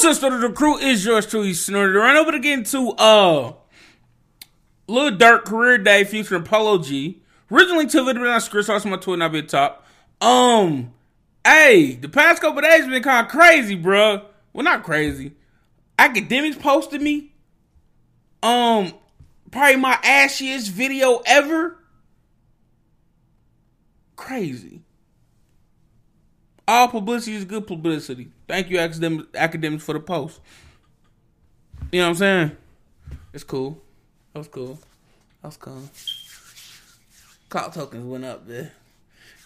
What's up? The crew is yours truly, Snorter. Right over to get into uh, Lil Durk Career Day featuring Polo G. Originally to video on script, also my Twitter, not be at top. Um, hey, the past couple days been kind of crazy, bro. Well, not crazy. Akademiks posted me. Um, probably my ashiest video ever. Crazy. All publicity is good publicity. Thank you, academic, Akademiks, for the post. You know what I'm saying? It's cool. That was cool. That was cool. Clock tokens went up there.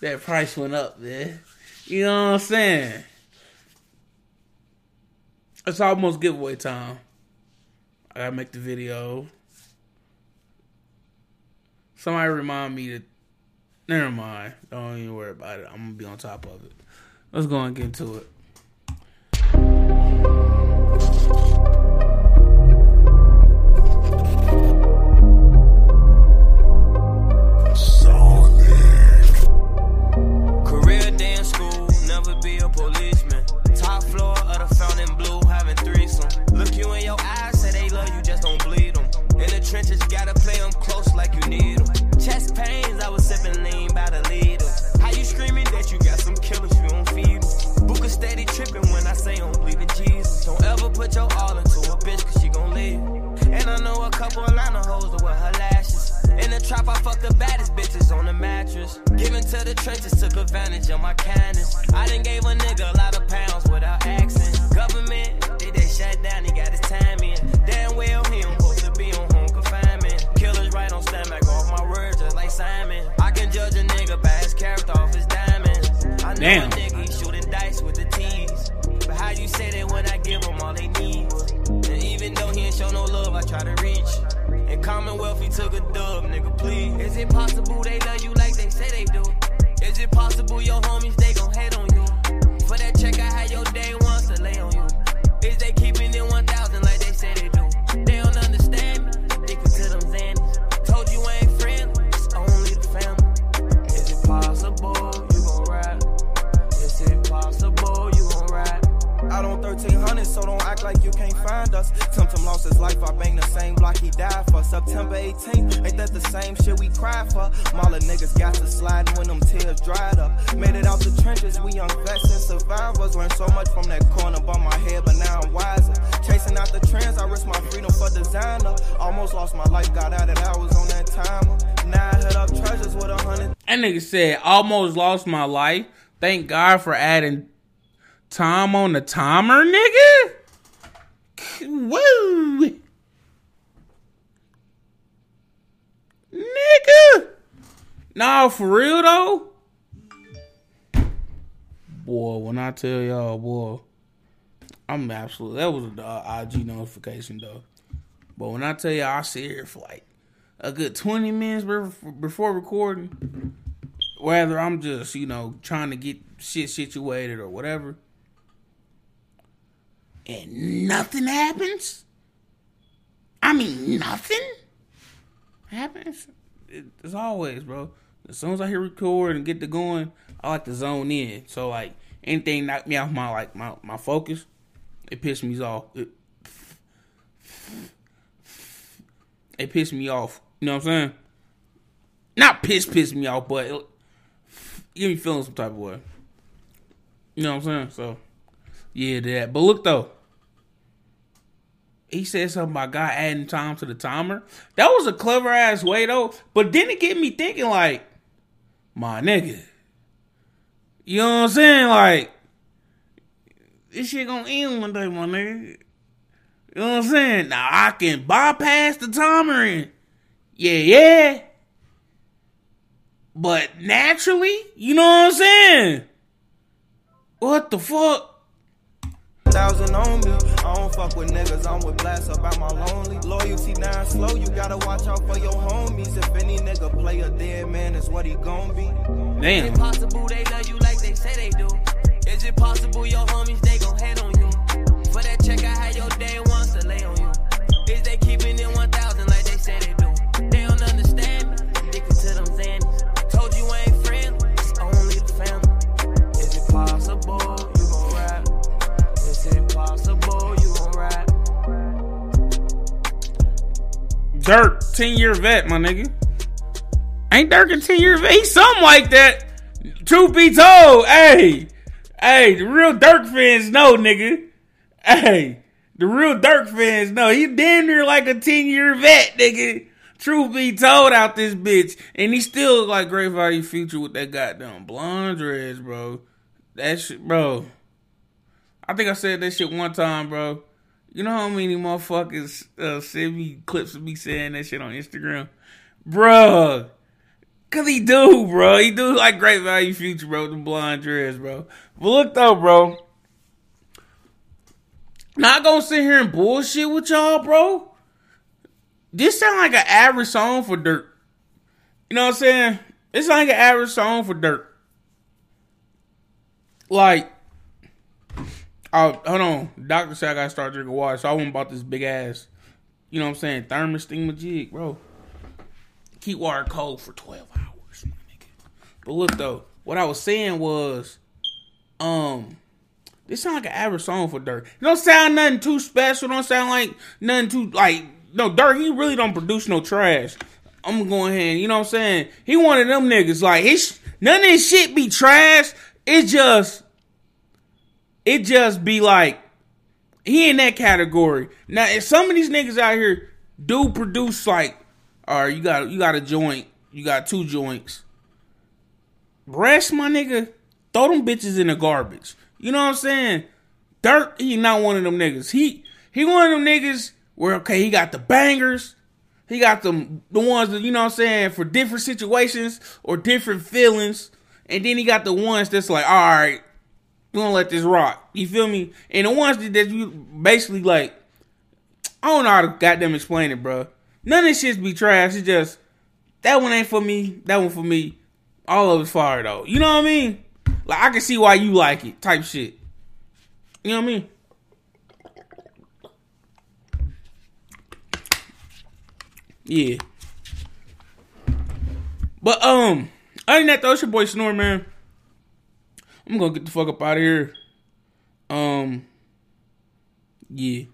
That price went up there. You know what I'm saying? It's almost giveaway time. I gotta make the video. Somebody remind me to. Never mind. Don't even worry about it. I'm gonna be on top of it. Let's go and get into it. Trap, I fuck the baddest bitches on the mattress. Giving to the trenches, took advantage of my kindness. I done gave a nigga a lot of pounds without accent. Government, they they shut down, he got his time in. Damn well, he don't supposed to be on home confinement. Killers right on stand back off my words, just like Simon. I can judge a nigga by his character off his diamonds. I know Damn. He took a dub, nigga, please. Is it possible they love you like they say they do? Is it possible your homies, for. September 18th, ain't that the same shit we cried for? Mala niggas got to slide when them tears dried up. Made it out the trenches, we young vets and survivors. Learned so much from that corner by my head, but now I'm wiser. Chasing out the trends, I risk my freedom for designer. Almost lost my life, got out it, I was on that timer. Now I hit up treasures with a hundred. That nigga said, almost lost my life. Thank God for adding time on the timer, nigga. Woo! Nigga! Nah, for real though? Boy, when I tell y'all, boy, I'm absolutely, that was the uh, IG notification though. But when I tell y'all, I sit here for like a good 20 minutes before recording, whether I'm just, you know, trying to get shit situated or whatever, and nothing happens. I mean, nothing happens. It, as always, bro. As soon as I hear record and get to going, I like to zone in. So like anything knock me off my like my, my focus, it pisses me off. It, it me off. You know what I'm saying? Not piss piss me off, but it, give me feeling some type of way. You know what I'm saying? So yeah, that. But look though, he said something about God adding time to the timer. That was a clever ass way though. But then it get me thinking like, my nigga, you know what I'm saying? Like, this shit gonna end one day, my nigga. You know what I'm saying? Now I can bypass the timer and yeah, yeah. But naturally, you know what I'm saying? What the fuck? Thousand on me. I don't fuck with niggas, I'm with blast about my lonely. Loyalty now slow, you gotta watch out for your homies. If any nigga play a dead man, it's what he gon' be. Is Damn. it possible they love you like they say they do? Is it possible your homies they gon' hate on you? For that check, I had your day once Durk, 10 year vet, my nigga. Ain't Durk a 10 year vet? He's something like that. Truth be told, hey, hey, the real Durk fans know, nigga. Hey, the real Durk fans know. He damn near like a 10 year vet, nigga. Truth be told out this bitch. And he still like great value future with that goddamn blonde dreads, bro. That shit, bro. I think I said that shit one time, bro. You know how many motherfuckers uh, send me clips of me saying that shit on Instagram? Bruh. Cause he do, bro. He do like great value future, bro. The blonde dreads, bro. But look though, bro. Not gonna sit here and bullshit with y'all, bro. This sound like an average song for Dirt. You know what I'm saying? It's like an average song for Dirt. Like, oh, hold on. Doctor said I gotta start drinking water, so I went and bought this big ass, you know what I'm saying, thermos thingamajig, bro. Keep water cold for 12 hours. But look though, what I was saying was, um, this sound like an average song for Durk. It don't sound nothing too special. Don't sound like nothing too like no Durk. He really don't produce no trash. I'm going ahead. You know what I'm saying? He one of them niggas. Like his none of his shit be trash. It's just it just be like he in that category. Now, if some of these niggas out here do produce like, all right, you got you got a joint, you got two joints. Rest, my nigga, throw them bitches in the garbage. You know what I'm saying? Dirt, he not one of them niggas. He he one of them niggas where okay, he got the bangers. He got them the ones that you know what I'm saying for different situations or different feelings. And then he got the ones that's like, all right, gonna let this rock. You feel me? And the ones that, that you basically like, I don't know how to goddamn explain it, bro. None of this shit be trash. It's just that one ain't for me. That one for me. All of it's fire though. You know what I mean? Like I can see why you like it, type shit. You know what I mean? Yeah. But um, other than that, though, it's your boy Snore, man. I'm gonna get the fuck up out of here. Um, yeah.